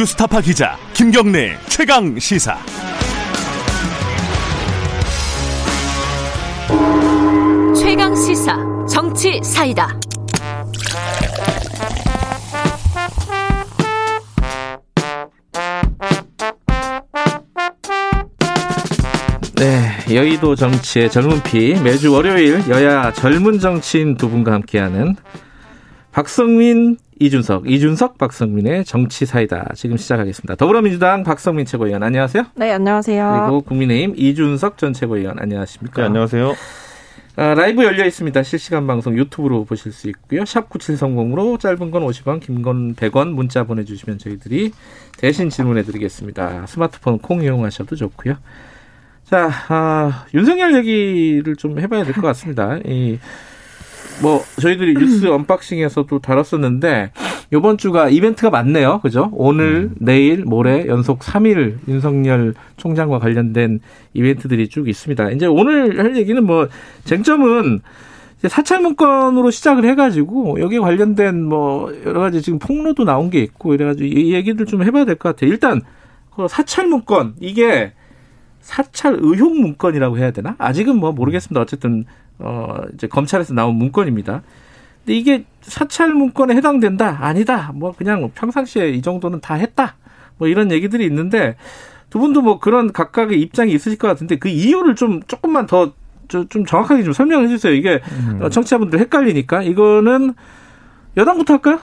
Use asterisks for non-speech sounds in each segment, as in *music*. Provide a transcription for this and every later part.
뉴스타파 기자 김경래 최강 시사. 최강 시사 정치 사이다. 네, 여의도 정치의 젊은 피 매주 월요일 여야 젊은 정치인 두 분과 함께하는 박성민, 이준석, 이준석, 박성민의 정치 사이다 지금 시작하겠습니다. 더불어민주당 박성민 최고위원 안녕하세요. 네, 안녕하세요. 그리고 국민의힘 이준석 전 최고위원 안녕하십니까? 네, 안녕하세요. 아, 라이브 열려 있습니다. 실시간 방송 유튜브로 보실 수 있고요. 샵 9730으로 짧은 건 50원, 긴 건 100원 문자 보내주시면 저희들이 대신 질문해 드리겠습니다. 스마트폰 콩 이용하셔도 좋고요. 자, 아, 윤석열 얘기를 좀 해봐야 될 것 같습니다. 이, 뭐, 저희들이 뉴스 언박싱에서도 다뤘었는데, 요번 주가 이벤트가 많네요. 그죠? 오늘, 내일, 모레 연속 3일 윤석열 총장과 관련된 이벤트들이 쭉 있습니다. 이제 오늘 할 얘기는 뭐, 쟁점은 이제 사찰 문건으로 시작을 해가지고, 여기에 관련된 뭐, 여러 가지 지금 폭로도 나온 게 있고, 이래가지고 이 얘기들 좀 해봐야 될 것 같아요. 일단, 그 사찰 문건, 이게 사찰 의혹 문건이라고 해야 되나? 아직은 뭐 모르겠습니다. 어쨌든 어 이제 검찰에서 나온 문건입니다. 근데 이게 사찰 문건에 해당된다? 아니다. 뭐 그냥 평상시에 이 정도는 다 했다. 뭐 이런 얘기들이 있는데 두 분도 뭐 그런 각각의 입장이 있으실 것 같은데 그 이유를 좀 조금만 더 좀 정확하게 좀 설명해 주세요. 이게 음. 청취자분들 헷갈리니까 이거는 여당부터 할까요?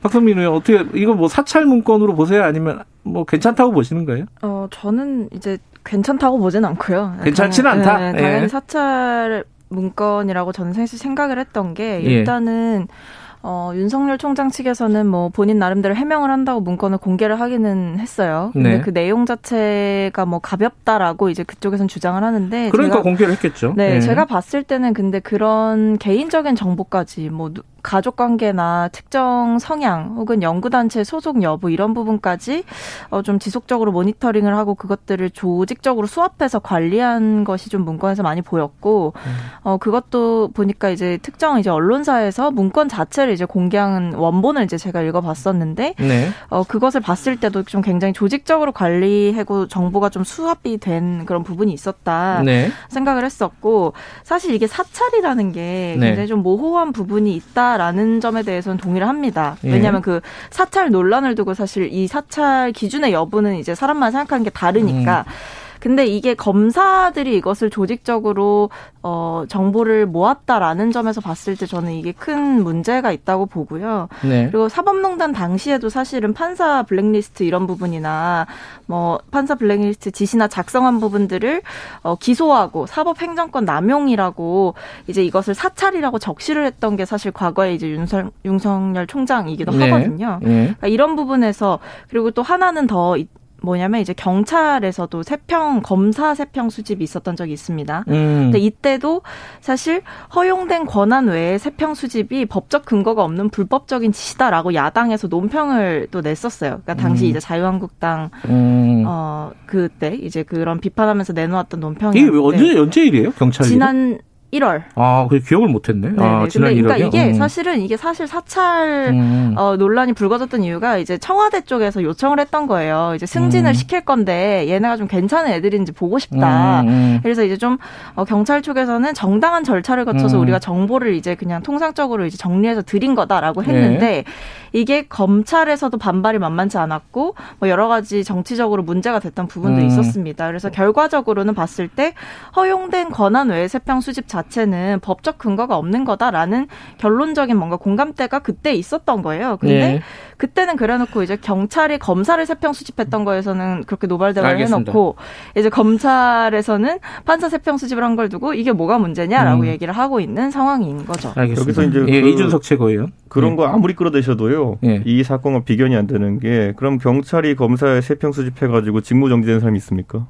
예. 박성민 의원 어떻게 이거 뭐 사찰 문건으로 보세요? 아니면 뭐 괜찮다고 보시는 거예요? 어 저는 이제 괜찮다고 보진 않고요. 괜찮지는 않다. 네, 당연히 예. 사찰 문건이라고 저는 사실 생각을 했던 게 일단은 예. 어, 윤석열 총장 측에서는 뭐 본인 나름대로 해명을 한다고 문건을 공개를 하기는 했어요. 근데 네. 그 내용 자체가 뭐 가볍다라고 이제 그쪽에선 주장을 하는데 그러니까 제가, 공개를 했겠죠. 네, 네, 제가 봤을 때는 근데 그런 개인적인 정보까지 뭐 가족 관계나 특정 성향 혹은 연구단체 소속 여부 이런 부분까지 어, 좀 지속적으로 모니터링을 하고 그것들을 조직적으로 수합해서 관리한 것이 좀 문건에서 많이 보였고 음. 어, 그것도 보니까 이제 특정 이제 언론사에서 문건 자체를 이제 공개한 원본을 이제 제가 읽어봤었는데 네. 어, 그것을 봤을 때도 좀 굉장히 조직적으로 관리하고 정보가 좀 수합이 된 그런 부분이 있었다 네. 생각을 했었고 사실 이게 사찰이라는 게 네. 굉장히 좀 모호한 부분이 있다. 라는 점에 대해서는 동의를 합니다. 예. 왜냐하면 그 사찰 논란을 두고 사실 이 사찰 기준의 여부는 이제 사람만 생각하는 게 다르니까. 음. 근데 이게 검사들이 이것을 조직적으로 어 정보를 모았다라는 점에서 봤을 때 저는 이게 큰 문제가 있다고 보고요. 네. 그리고 사법농단 당시에도 사실은 판사 블랙리스트 이런 부분이나 뭐 판사 블랙리스트 지시나 작성한 부분들을 어 기소하고 사법행정권 남용이라고 이제 이것을 사찰이라고 적시를 했던 게 사실 과거에 이제 윤석, 윤석열 총장이기도 네. 하거든요. 네. 그러니까 이런 부분에서 그리고 또 하나는 더 뭐냐면 이제 경찰에서도 세평 검사 세평 수집이 있었던 적이 있습니다. 음. 근데 이때도 사실 허용된 권한 외에 세평 수집이 법적 근거가 없는 불법적인 짓이다라고 야당에서 논평을 또 냈었어요. 그러니까 당시 음. 이제 자유한국당 음. 어 그때 이제 그런 비판하면서 내놓았던 논평이 이게 언제 언제 일이에요? 경찰 지난 1월. 아, 그 기억을 못했네. 아, 지난 근데, 그러니까 이게 음. 사실은 이게 사실 사찰 음. 어, 논란이 불거졌던 이유가 이제 청와대 쪽에서 요청을 했던 거예요. 이제 승진을 음. 시킬 건데 얘네가 좀 괜찮은 애들인지 보고 싶다. 음, 음. 그래서 이제 좀 어, 경찰 쪽에서는 정당한 절차를 거쳐서 음. 우리가 정보를 이제 그냥 통상적으로 이제 정리해서 드린 거다라고 했는데 네. 이게 검찰에서도 반발이 만만치 않았고 뭐 여러 가지 정치적으로 문제가 됐던 부분도 있었습니다. 그래서 결과적으로는 봤을 때 허용된 권한 외의 세평 수집 자 자체는 법적 근거가 없는 거다라는 결론적인 뭔가 공감대가 그때 있었던 거예요. 근데 네. 그때는 그래놓고 이제 경찰이 검사를 세평 수집했던 거에서는 그렇게 노발대화를 해놓고 이제 검찰에서는 판사 세평 수집을 한 걸 두고 이게 뭐가 문제냐라고 음. 얘기를 하고 있는 상황인 거죠. 알겠습니다. 여기서 이제 예, 그 이준석 최고예요. 그런 예. 거 아무리 끌어대셔도요. 예. 이 사건과 비견이 안 되는 게 그럼 경찰이 검사에 세평 수집해가지고 직무 정지된 사람이 있습니까?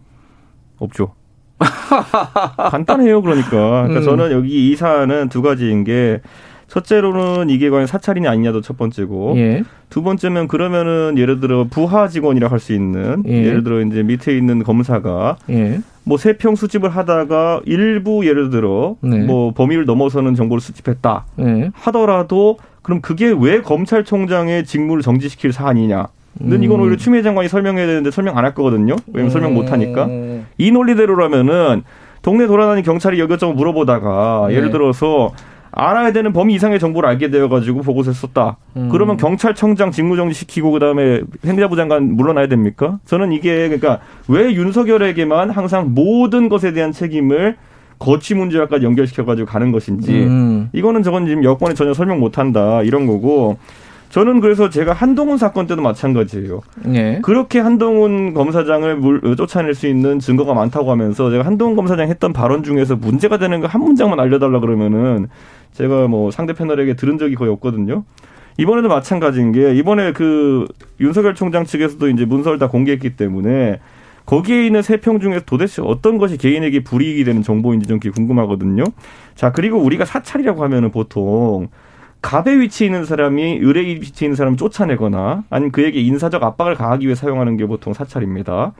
없죠. *laughs* 간단해요, 그러니까. 그러니까 음. 저는 여기 이 사안은 두 가지인 게 첫째로는 이게 과연 사찰이냐 아니냐도 첫 번째고 예. 두 번째면 그러면은 예를 들어 부하 직원이라 할 수 있는 예. 를 들어 이제 밑에 있는 검사가 예. 뭐 세평 수집을 하다가 일부 예를 들어 네. 뭐 범위를 넘어서는 정보를 수집했다 예. 하더라도 그럼 그게 왜 검찰총장의 직무를 정지시킬 사안이냐? 는 이건 오히려 추미애 장관이 설명해야 되는데 설명 안 할 거거든요. 왜냐면 음. 설명 못 하니까. 이 논리대로라면은 동네 돌아다니는 경찰이 여기저기 물어보다가 네. 예를 들어서 알아야 되는 범위 이상의 정보를 알게 되어가지고 보고서 썼다. 음. 그러면 경찰청장 직무정지 시키고 그다음에 행자부 장관 물러나야 됩니까? 저는 이게 그러니까 왜 윤석열에게만 항상 모든 것에 대한 책임을 거취 문제와까지 연결시켜가지고 가는 것인지 음. 이거는 저건 지금 여권에 전혀 설명 못한다 이런 거고 저는 그래서 제가 한동훈 사건 때도 마찬가지예요. 네. 그렇게 한동훈 검사장을 물, 쫓아낼 수 있는 증거가 많다고 하면서 제가 한동훈 검사장 했던 발언 중에서 문제가 되는 거 한 문장만 알려달라 그러면은 제가 뭐 상대 패널에게 들은 적이 거의 없거든요. 이번에도 마찬가지인 게 이번에 그 윤석열 총장 측에서도 이제 문서를 다 공개했기 때문에 거기에 있는 세 평 중에서 도대체 어떤 것이 개인에게 불이익이 되는 정보인지 좀 궁금하거든요. 자, 그리고 우리가 사찰이라고 하면은 보통 갑의 위치에 있는 사람이 을의 위치에 있는 사람을 쫓아내거나 아니면 그에게 인사적 압박을 가하기 위해 사용하는 게 보통 사찰입니다.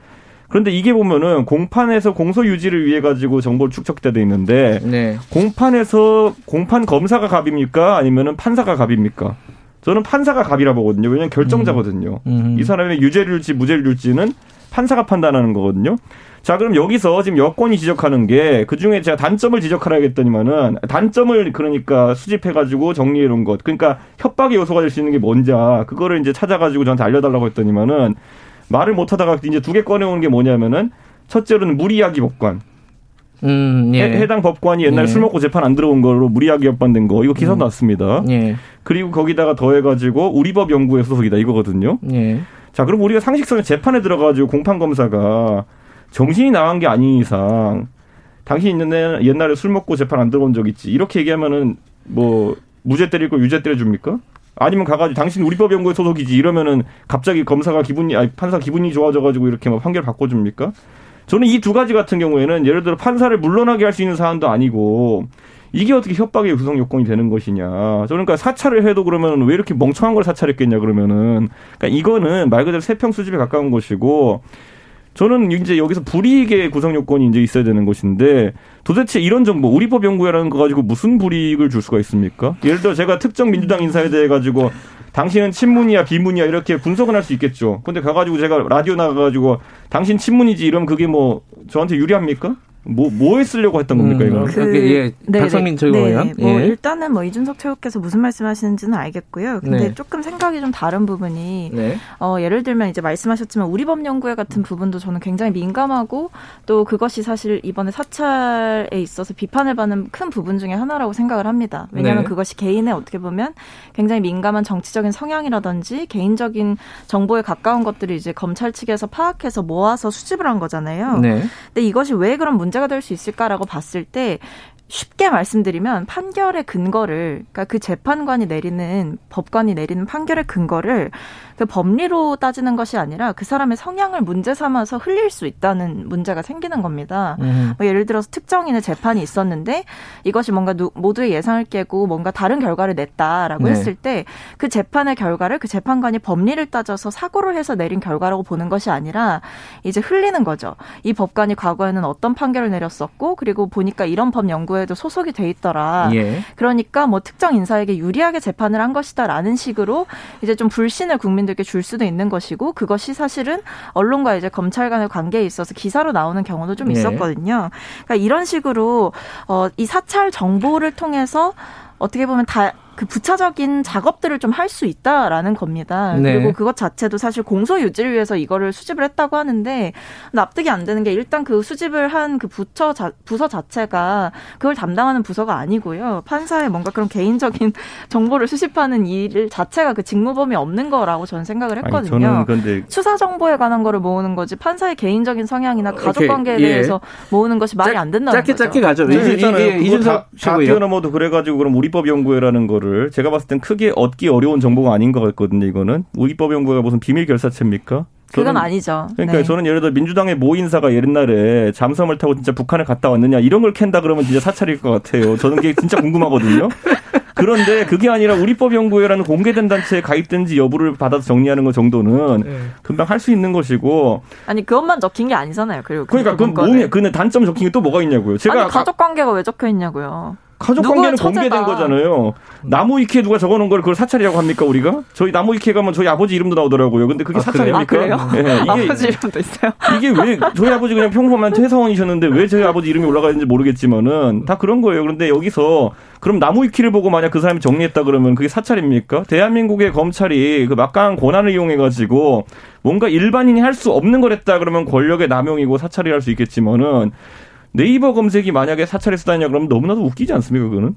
그런데 이게 보면은 공판에서 공소 유지를 위해 가지고 정보를 축적돼 있는데 네. 공판에서 공판 검사가 갑입니까 아니면은 판사가 갑입니까? 저는 판사가 갑이라 보거든요. 왜냐하면 결정자거든요. 음. 음. 이 사람이 유죄를 줄지 무죄를 줄지는 판사가 판단하는 거거든요. 자, 그럼 여기서 지금 여권이 지적하는 게 그중에 제가 단점을 지적하라겠더니만은 단점을 그러니까 수집해 가지고 정리해 놓은 것. 그러니까 협박의 요소가 될 수 있는 게 뭔지 그거를 이제 찾아 가지고 저한테 알려 달라고 했더니만은 말을 못 하다가 이제 두 개 꺼내 오는 게 뭐냐면은 첫째로는 무리야기 법관. 음, 예. 해, 당 법관이 옛날에 예. 술 먹고 재판 안 들어온 걸로 무리하게 협반된 거 이거 기사 음. 났습니다. 예. 그리고 거기다가 더해가지고 우리법 연구회 소속이다 이거거든요. 예. 자 그럼 우리가 상식선에 재판에 들어가지고 공판 검사가 정신이 나간 게 아닌 이상 당신 있는 옛날에 술 먹고 재판 안 들어온 적 있지 이렇게 얘기하면은 뭐 무죄 때리고 유죄 때려 줍니까? 아니면 가가지고 당신 우리법 연구회 소속이지 이러면은 갑자기 검사가 기분이 아니 판사 기분이 좋아져가지고 이렇게 막 판결 바꿔줍니까? 저는 이 두 가지 같은 경우에는 예를 들어 판사를 물러나게 할 수 있는 사안도 아니고 이게 어떻게 협박의 구성 요건이 되는 것이냐. 그러니까 사찰을 해도 그러면 왜 이렇게 멍청한 걸 사찰했겠냐 그러면은 그러니까 이거는 말 그대로 세평 수집에 가까운 것이고 저는 이제 여기서 불이익의 구성 요건이 이제 있어야 되는 것인데 도대체 이런 정보 우리법 연구회라는 거 가지고 무슨 불이익을 줄 수가 있습니까? 예를 들어 제가 특정 민주당 인사에 대해 가지고 당신은 친문이야 비문이야 이렇게 분석은 할 수 있겠죠. 근데 가가지고 제가 라디오 나가가지고 당신 친문이지 이러면 그게 뭐 저한테 유리합니까? 뭐, 뭐 했으려고 했던 겁니까, 이거? 그, 그 예, 네, 박성민 최고위원. 네, 뭐, 예. 일단은 뭐, 이준석 최고께서 무슨 말씀 하시는지는 알겠고요. 근데 네. 조금 생각이 좀 다른 부분이, 네. 어, 예를 들면 이제 말씀하셨지만, 우리 법연구회 같은 부분도 저는 굉장히 민감하고, 또 그것이 사실 이번에 사찰에 있어서 비판을 받는 큰 부분 중에 하나라고 생각을 합니다. 왜냐하면 네. 그것이 개인의 어떻게 보면 굉장히 민감한 정치적인 성향이라든지, 개인적인 정보에 가까운 것들이 이제 검찰 측에서 파악해서 모아서 수집을 한 거잖아요. 네. 근데 이것이 왜 그런 문제 문제가 될 수 있을까라고 봤을 때 쉽게 말씀드리면 판결의 근거를 그러니까 그 재판관이 내리는 법관이 내리는 판결의 근거를 그 법리로 따지는 것이 아니라 그 사람의 성향을 문제 삼아서 흘릴 수 있다는 문제가 생기는 겁니다. 음. 뭐 예를 들어서 특정인의 재판이 있었는데 이것이 뭔가 누, 모두의 예상을 깨고 뭔가 다른 결과를 냈다라고 네. 했을 때 그 재판의 결과를 그 재판관이 법리를 따져서 사고를 해서 내린 결과라고 보는 것이 아니라 이제 흘리는 거죠. 이 법관이 과거에는 어떤 판결을 내렸었고 그리고 보니까 이런 법 연구에도 소속이 돼 있더라. 예. 그러니까 뭐 특정 인사에게 유리하게 재판을 한 것이다라는 식으로 이제 좀 불신을 국민들 국민들께 줄 수도 있는 것이고 그것이 사실은 언론과 이제 검찰 간의 관계에 있어서 기사로 나오는 경우도 좀 네. 있었거든요. 그러니까 이런 식으로 어, 이 사찰 정보를 통해서 어떻게 보면 다 그 부차적인 작업들을 좀 할 수 있다라는 겁니다. 네. 그리고 그것 자체도 사실 공소 유지를 위해서 이거를 수집을 했다고 하는데 납득이 안 되는 게 일단 그 수집을 한 그 부처 자, 부서 자체가 그걸 담당하는 부서가 아니고요. 판사의 뭔가 그런 개인적인 *laughs* 정보를 수집하는 일 자체가 그 직무 범위 없는 거라고 저는 생각을 했거든요. 아니, 저는 수사 정보에 관한 거를 모으는 거지 판사의 개인적인 성향이나 가족 관계에 예. 대해서 모으는 것이 말이 안 된다는 짧게 거죠. 짧게 가죠. 네. 이준석 이준석 다, 다 뛰어넘어도 그래가지고 그럼 우리법 연구회라는 거 거를 제가 봤을 땐 크게 얻기 어려운 정보가 아닌 것 같거든요. 이거는 우리법 연구가 무슨 비밀 결사체입니까? 그건 아니죠. 그러니까 네. 저는 예를 들어 민주당의 모 인사가 옛날에 잠수함을 타고 진짜 북한에 갔다 왔느냐 이런 걸 캔다 그러면 진짜 사찰일 것 같아요. 저는 그게 진짜 궁금하거든요. 그런데 그게 아니라 우리법연구회라는 공개된 단체에 가입된지 여부를 받아서 정리하는 것 정도는 네. 금방 할 수 있는 것이고 아니 그것만 적힌 게 아니잖아요. 그리고 그러니까 그 몸에 그 단점 적힌 게 또 뭐가 있냐고요. 제가 아니, 가족 관계가 왜 적혀 있냐고요. 가족 관계는 공개된 거잖아요. 나무 위키에 누가 적어놓은 걸 그걸 사찰이라고 합니까 우리가? 저희 나무 위키에 가면 저희 아버지 이름도 나오더라고요. 근데 그게 아, 사찰입니까? 아, 그래요? 네, 이게, *laughs* 아버지 이름도 있어요. 이게 왜 저희 아버지 그냥 평범한 퇴사원이셨는데 왜 저희 아버지 이름이 올라가 있는지 모르겠지만은 다 그런 거예요. 그런데 여기서 그럼 나무 위키를 보고 만약 그 사람이 정리했다 그러면 그게 사찰입니까? 대한민국의 검찰이 그 막강한 권한을 이용해 가지고 뭔가 일반인이 할 수 없는 걸 했다 그러면 권력의 남용이고 사찰이랄 수 있겠지만은 네이버 검색이 만약에 사찰의 수단이냐 그러면 너무나도 웃기지 않습니까, 그거는?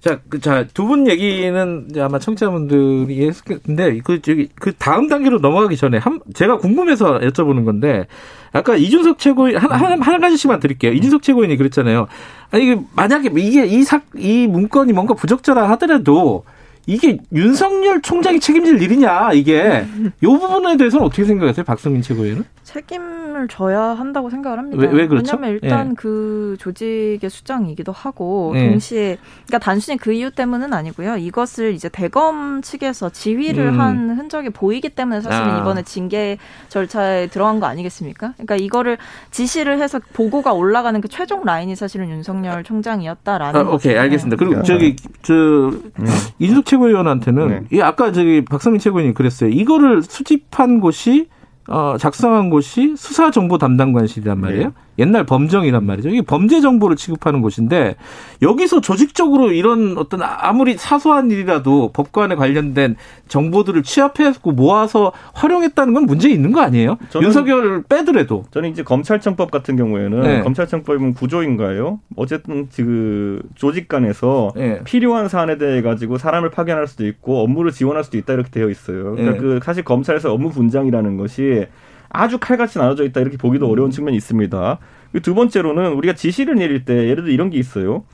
자, 그, 자, 두 분 얘기는 아마 청취자분들이 했을 텐데, 그, 저기, 그 다음 단계로 넘어가기 전에, 한, 제가 궁금해서 여쭤보는 건데, 아까 이준석 최고인, 한, 한, 한 가지씩만 드릴게요. 이준석 최고인이 그랬잖아요. 아니, 만약에 이게 이 사, 이 문건이 뭔가 부적절하 하더라도, 이게 윤석열 총장이 책임질 일이냐 이게 이 부분에 대해서는 어떻게 생각하세요, 박성민 최고위원은? 책임을 져야 한다고 생각을 합니다. 왜, 왜 그렇죠? 왜냐하면 일단 예. 그 조직의 수장이기도 하고 예. 동시에 그러니까 단순히 그 이유 때문은 아니고요. 이것을 이제 대검 측에서 지휘를 음. 한 흔적이 보이기 때문에 사실은 아. 이번에 징계 절차에 들어간 거 아니겠습니까? 그러니까 이거를 지시를 해서 보고가 올라가는 그 최종 라인이 사실은 윤석열 총장이었다라는. 아, 오케이 알겠습니다. 그리고 네. 저기 저 음. 이준석 최 고위원한테는 네. 아까 저기 박성민 최고위원이 그랬어요. 이거를 수집한 곳이 어, 작성한 곳이 수사정보 담당관실이란 말이에요. 네. 옛날 범정이란 말이죠. 이게 범죄 정보를 취급하는 곳인데 여기서 조직적으로 이런 어떤 아무리 사소한 일이라도 법관에 관련된 정보들을 취합해서 모아서 활용했다는 건 문제 있는 거 아니에요? 윤석열 빼더라도. 저는 이제 검찰청법 같은 경우에는 네. 검찰청법은 구조인가요? 어쨌든 그 조직 간에서 네. 필요한 사안에 대해 가지고 사람을 파견할 수도 있고 업무를 지원할 수도 있다 이렇게 되어 있어요. 그러니까 네. 그 사실 검찰에서 업무 분장이라는 것이 아주 칼같이 나눠져 있다 이렇게 보기도 음. 어려운 측면이 있습니다. 두 번째로는 우리가 지시를 내릴 때 예를 들어 이런 게 있어요.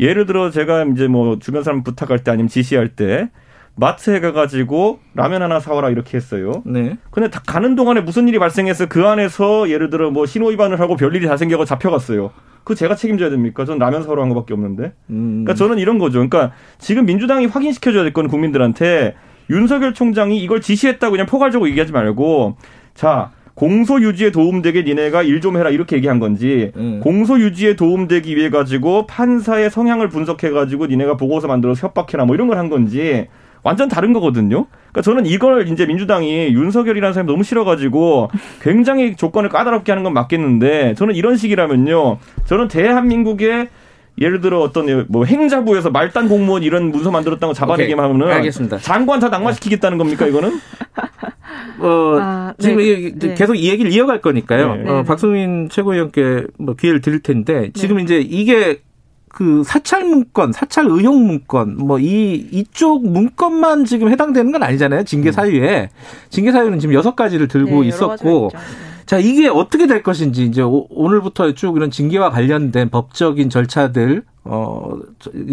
예를 들어 제가 이제 뭐 주변 사람 부탁할 때 아니면 지시할 때 마트에 가가지고 라면 하나 사와라 이렇게 했어요. 네. 근데 가는 동안에 무슨 일이 발생해서 그 안에서 예를 들어 뭐 신호 위반을 하고 별일이 다 생겨서 잡혀갔어요. 그 제가 책임져야 됩니까? 저는 라면 사러 간 것밖에 없는데. 음. 그러니까 저는 이런 거죠. 그러니까 지금 민주당이 확인시켜줘야 될 건 국민들한테 윤석열 총장이 이걸 지시했다고 그냥 포괄적으로 얘기하지 말고 자, 공소 유지에 도움되게 니네가 일 좀 해라 이렇게 얘기한 건지 음. 공소 유지에 도움되기 위해 가지고 판사의 성향을 분석해 가지고 니네가 보고서 만들어서 협박해라 뭐 이런 걸 한 건지 완전 다른 거거든요. 그러니까 저는 이걸 이제 민주당이 윤석열이라는 사람이 너무 싫어가지고 굉장히 조건을 까다롭게 하는 건 맞겠는데 저는 이런 식이라면요. 저는 대한민국의 예를 들어 어떤 뭐 행자부에서 말단 공무원 이런 문서 만들었다는 거 잡아내기만 하면은 알겠습니다. 장관 다 낙마시키겠다는 겁니까 이거는? 어, *laughs* 아, 네. 지금 네. 네. 계속 이 얘기를 이어갈 거니까요. 네. 어, 박성민 최고위원께 뭐 기회를 드릴 텐데 지금 네. 이제 이게 그 사찰 문건, 사찰 의혹 문건, 뭐 이 이쪽 문건만 지금 해당되는 건 아니잖아요. 징계 음. 사유에 징계 사유는 지금 여섯 가지를 들고 네, 있었고. 자, 이게 어떻게 될 것인지 이제 오 늘부터 쭉 이런 징계와 관련된 법적인 절차들 어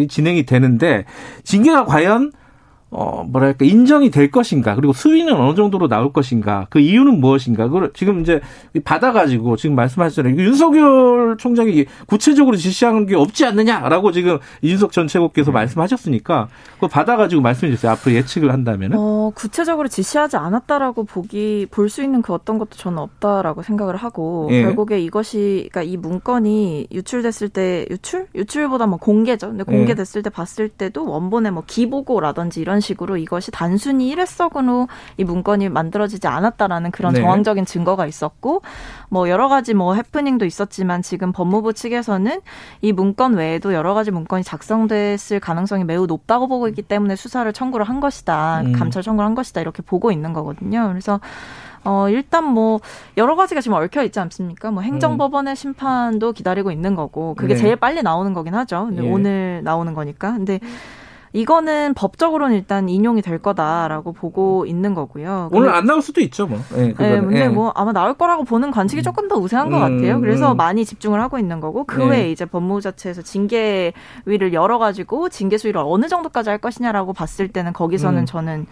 진행이 되는데 징계가 과연 어, 뭐랄까, 인정이 될 것인가, 그리고 수위는 어느 정도로 나올 것인가, 그 이유는 무엇인가, 그걸 지금 이제 받아가지고 지금 말씀하셨잖아요. 윤석열 총장이 구체적으로 지시한 게 없지 않느냐라고 지금 이준석 전 최고께서 네. 말씀하셨으니까, 그거 받아가지고 말씀해 주세요. 앞으로 예측을 한다면은. 어, 구체적으로 지시하지 않았다라고 보기, 볼 수 있는 그 어떤 것도 저는 없다라고 생각을 하고, 예. 결국에 이것이, 그러니까 이 문건이 유출됐을 때, 유출? 유출보다 뭐 공개죠. 근데 예. 공개됐을 때 봤을 때도 원본의 뭐 기보고라든지 이런 식으로 이것이 단순히 일회성으로 이 문건이 만들어지지 않았다라는 그런 네. 정황적인 증거가 있었고 뭐 여러 가지 뭐 해프닝도 있었지만 지금 법무부 측에서는 이 문건 외에도 여러 가지 문건이 작성됐을 가능성이 매우 높다고 보고 있기 때문에 수사를 청구를 한 것이다. 음. 감찰 청구를 한 것이다. 이렇게 보고 있는 거거든요. 그래서 어, 일단 뭐, 여러 가지가 지금 얽혀 있지 않습니까? 뭐, 행정법원의 심판도 기다리고 있는 거고, 그게 네. 제일 빨리 나오는 거긴 하죠. 근데 예. 오늘 나오는 거니까. 근데 이거는 법적으로는 일단 인용이 될 거다라고 보고 있는 거고요. 오늘 안 나올 수도 있죠, 뭐. 네, 네 근데 네. 뭐 아마 나올 거라고 보는 관측이 음. 조금 더 우세한 것 같아요. 그래서 음. 많이 집중을 하고 있는 거고 그 네. 외에 이제 법무부 자체에서 징계위를 열어가지고 징계 수위를 어느 정도까지 할 것이냐라고 봤을 때는 거기서는 음. 저는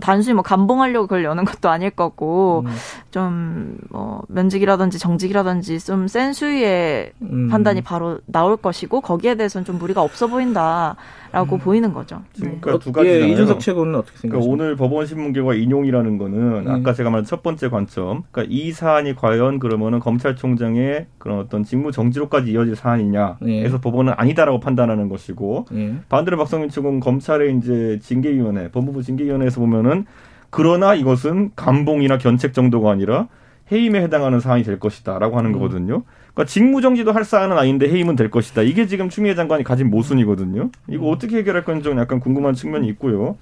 단순히 뭐 감봉하려고 그걸 여는 것도 아닐 거고 음. 좀뭐 면직이라든지 정직이라든지 좀 센 수위의 음. 판단이 바로 나올 것이고 거기에 대해서는 좀 무리가 없어 보인다. 음. 보이는 거죠. 그러니까 네. 두 가지잖아요. 예, 이준석 최고는 어떻게 생각하십니까? 그러니까 오늘 법원 신문 결과 인용이라는 거는 음. 아까 제가 말한 첫 번째 관점. 그러니까 이 사안이 과연 그러면은 검찰총장의 그런 어떤 직무 정지로까지 이어질 사안이냐. 예. 해서 법원은 아니다라고 판단하는 것이고 예. 반대로 박성민 측은 검찰의 이제 징계위원회, 법무부 징계위원회에서 보면은 그러나 이것은 감봉이나 견책 정도가 아니라 해임에 해당하는 사안이 될 것이다라고 하는 음. 거거든요. 그러니까 직무정지도 할 사안은 아닌데 해임은 될 것이다. 이게 지금 추미애 장관이 가진 모순이거든요. 이거 음. 어떻게 해결할 건지 좀 약간 궁금한 측면이 있고요.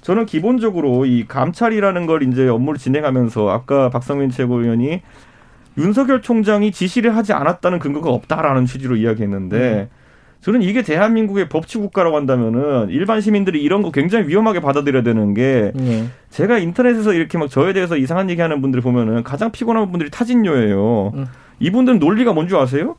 저는 기본적으로 이 감찰이라는 걸 이제 업무를 진행하면서 아까 박성민 최고위원이 윤석열 총장이 지시를 하지 않았다는 근거가 없다라는 취지로 이야기했는데 음. 저는 이게 대한민국의 법치 국가라고 한다면은 일반 시민들이 이런 거 굉장히 위험하게 받아들여야 되는 게 네. 제가 인터넷에서 이렇게 막 저에 대해서 이상한 얘기하는 분들 보면은 가장 피곤한 분들이 타진녀예요. 음. 이분들은 논리가 뭔지 아세요?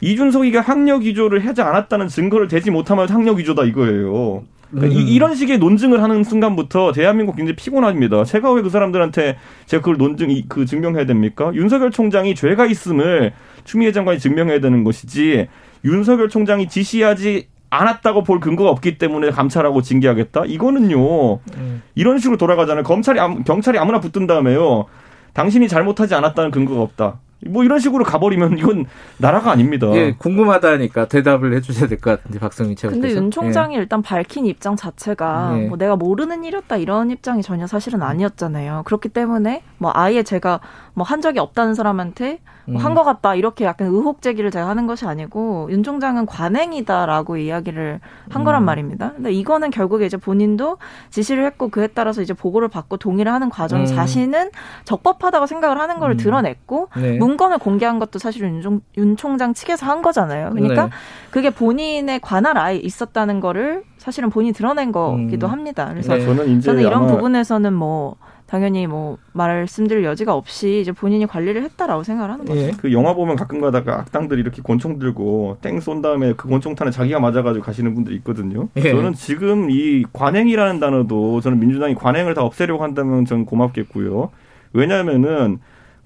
이준석이가 학력 위조를 하지 않았다는 증거를 대지 못하면 학력 위조다 이거예요. 그러니까 음. 이, 런 식의 논증을 하는 순간부터 대한민국 굉장히 피곤합니다. 제가 왜 그 사람들한테 제가 그걸 논증 그 증명해야 됩니까? 윤석열 총장이 죄가 있음을 추미애 장관이 증명해야 되는 것이지 윤석열 총장이 지시하지 않았다고 볼 근거가 없기 때문에 감찰하고 징계하겠다? 이거는요. 음. 이런 식으로 돌아가잖아요. 검찰이 경찰이 아무나 붙든 다음에요. 당신이 잘못하지 않았다는 근거가 없다. 뭐 이런 식으로 가버리면 이건 나라가 아닙니다. 예, 궁금하다니까 대답을 해주셔야 될 것 같은데 박성희 최고께서. 근데 윤 총장이 예. 일단 밝힌 입장 자체가 예. 뭐 내가 모르는 일이었다 이런 입장이 전혀 사실은 아니었잖아요. 그렇기 때문에 뭐 아예 제가 뭐 한 적이 없다는 사람한테 뭐 음. 한것 같다 이렇게 약간 의혹 제기를 제가 하는 것이 아니고 윤 총장은 관행이다라고 이야기를 한 음. 거란 말입니다. 근데 이거는 결국에 이제 본인도 지시를 했고 그에 따라서 이제 보고를 받고 동의를 하는 과정이 음. 자신은 적법하다고 생각을 하는 걸 음. 드러냈고 네. 문건을 공개한 것도 사실 윤, 총, 윤 총장 측에서 한 거잖아요. 그러니까 네. 그게 본인의 관할 아예 있었다는 거를 사실은 본인이 드러낸 거기도 음. 합니다. 그래서 네. 저는, 저는 이런 부분에서는 뭐 당연히 뭐 말씀드릴 여지가 없이 이제 본인이 관리를 했다라고 생각을 하는 거죠. 예, 그 영화 보면 가끔 가다가 악당들이 이렇게 권총 들고 땡 쏜 다음에 그 권총탄에 자기가 맞아가지고 가시는 분들이 있거든요. 예. 저는 지금 이 관행이라는 단어도 저는 민주당이 관행을 다 없애려고 한다면 전 고맙겠고요. 왜냐하면은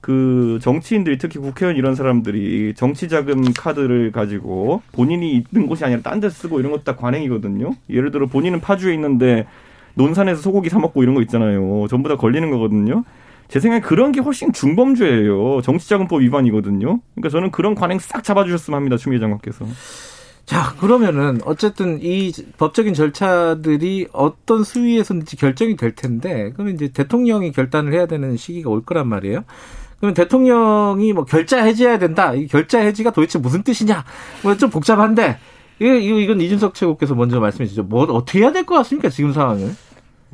그 정치인들이 특히 국회의원 이런 사람들이 정치 자금 카드를 가지고 본인이 있는 곳이 아니라 딴데 쓰고 이런 것도 다 관행이거든요. 예를 들어 본인은 파주에 있는데 논산에서 소고기 사 먹고 이런 거 있잖아요. 전부 다 걸리는 거거든요. 제 생각에 그런 게 훨씬 중범죄예요. 정치자금법 위반이거든요. 그러니까 저는 그런 관행 싹 잡아주셨으면 합니다. 추미애 장관께서. 자, 그러면은 어쨌든 이 법적인 절차들이 어떤 수위에서든지 결정이 될 텐데, 그러면 이제 대통령이 결단을 해야 되는 시기가 올 거란 말이에요. 그러면 대통령이 뭐 결자 해지해야 된다. 이 결자 해지가 도대체 무슨 뜻이냐? 뭐 좀 복잡한데, 이거, 이건 이준석 최고께서 먼저 말씀해 주죠. 뭐 어떻게 해야 될 것 같습니까? 지금 상황을?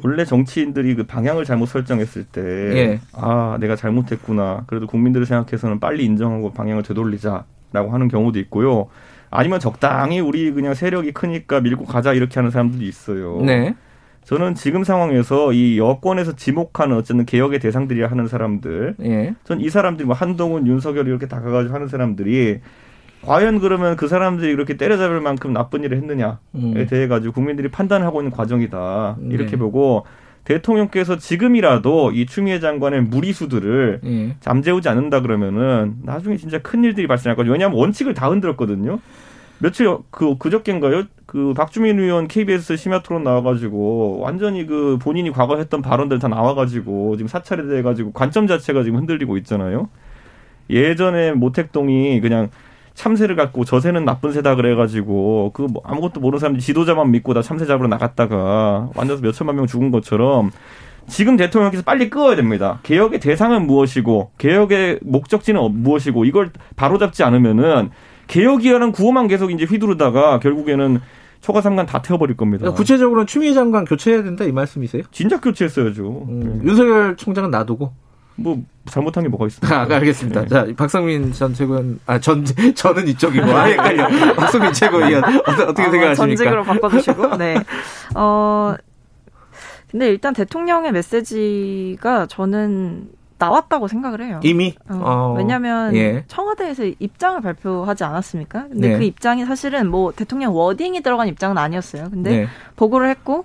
원래 정치인들이 그 방향을 잘못 설정했을 때, 예. 아, 내가 잘못했구나. 그래도 국민들을 생각해서는 빨리 인정하고 방향을 되돌리자라고 하는 경우도 있고요. 아니면 적당히 우리 그냥 세력이 크니까 밀고 가자 이렇게 하는 사람들도 있어요. 네. 저는 지금 상황에서 이 여권에서 지목하는 어쨌든 개혁의 대상들이라 하는 사람들, 예. 전이 사람들이 뭐 한동훈, 윤석열 이렇게 다가가지고 하는 사람들이 과연 그러면 그 사람들이 이렇게 때려잡을 만큼 나쁜 일을 했느냐에 음. 대해 가지고 국민들이 판단하고 있는 과정이다 이렇게 네. 보고 대통령께서 지금이라도 이 추미애 장관의 무리수들을 네. 잠재우지 않는다 그러면은 나중에 진짜 큰 일들이 발생할 거죠. 왜냐하면 원칙을 다 흔들었거든요. 며칠 그 그저께인가요? 그 박주민 의원 KBS 심야 토론 나와가지고 완전히 그 본인이 과거 했던 발언들 다 나와가지고 지금 사찰에 대해 가지고 관점 자체가 지금 흔들리고 있잖아요. 예전에 모택동이 그냥 참새를 갖고 저새는 나쁜 새다 그래가지고 그뭐 아무것도 모르는 사람들이 지도자만 믿고 다 참새 잡으러 나갔다가 완전 몇 천만 명 죽은 것처럼 지금 대통령께서 빨리 끄어야 됩니다. 개혁의 대상은 무엇이고 개혁의 목적지는 무엇이고 이걸 바로잡지 않으면은 개혁이라는 구호만 계속 이제 휘두르다가 결국에는 초과 상관 다 태워버릴 겁니다. 구체적으로는 추미애 장관 교체해야 된다 이 말씀이세요? 진작 교체했어야죠. 음, 네. 윤석열 총장은 놔두고 뭐 잘못한 게 뭐가 있습니까? 아, 알겠습니다. 네. 자, 박성민 전 최고위원, 아, 전, *laughs* 저는 이쪽이고, 아, 헷갈려. *laughs* 박성민 최고위원, 어떻게, 어떻게 아, 생각하십니까? 전직으로 바꿔 주시고, 네. *laughs* 어, 근데 일단 대통령의 메시지가 저는 나왔다고 생각을 해요. 이미? 어, 어, 왜냐하면 예. 청와대에서 입장을 발표하지 않았습니까? 근데 네. 그 입장이 사실은 뭐 대통령 워딩이 들어간 입장은 아니었어요. 근데 네. 보고를 했고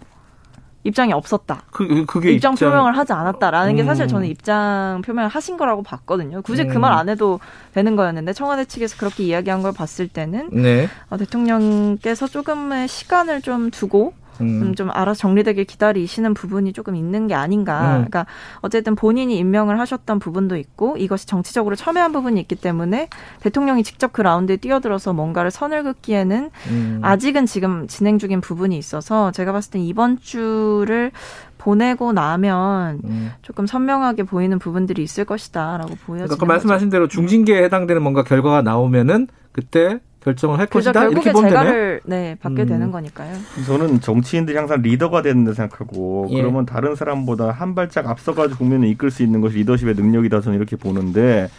입장이 없었다. 그, 그게 입장, 입장, 표명을 하지 않았다라는 음. 게 사실 저는 입장 표명을 하신 거라고 봤거든요. 굳이 그 음. 그말 안 해도 되는 거였는데 청와대 측에서 그렇게 이야기한 걸 봤을 때는 네. 어, 대통령께서 조금의 시간을 좀 두고 음. 음. 좀 알아서 정리되길 기다리시는 부분이 조금 있는 게 아닌가. 음. 그러니까 어쨌든 본인이 임명을 하셨던 부분도 있고 이것이 정치적으로 첨예한 부분이 있기 때문에 대통령이 직접 그 라운드에 뛰어들어서 뭔가를 선을 긋기에는 음. 아직은 지금 진행 중인 부분이 있어서 제가 봤을 땐 이번 주를 보내고 나면 음. 조금 선명하게 보이는 부분들이 있을 것이다라고 보여요. 그러니까 말씀하신 대로 중징계에 해당되는 뭔가 결과가 나오면은 그때 결정을 할 것이다 이렇게 보면 되나요? 네 받게 음. 되는 거니까요. 저는 정치인들이 항상 리더가 되는다 생각하고 예. 그러면 다른 사람보다 한 발짝 앞서가지고 국면을 이끌 수 있는 것이 리더십의 능력이다 저는 이렇게 보는데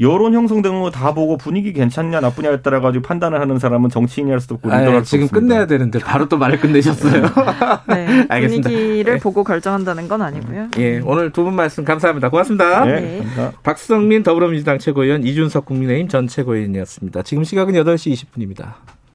여론 형성되는 거다 보고 분위기 괜찮냐 나쁘냐에 따라 가지고 판단을 하는 사람은 정치인이 할 수도 없고 리더할 수 지금 없습니다. 끝내야 되는데 바로 또 말을 끝내셨어요. 네, *laughs* *laughs* 알겠습니다. 분위기를 네. 보고 결정한다는 건 아니고요. 예, 오늘 두 분 말씀 감사합니다. 고맙습니다. 네, 네. 감사합니다. 박성민 더불어민주당 최고위원 이준석 국민의힘 전 최고위원이었습니다. 지금 시각은 8시 20분입니다.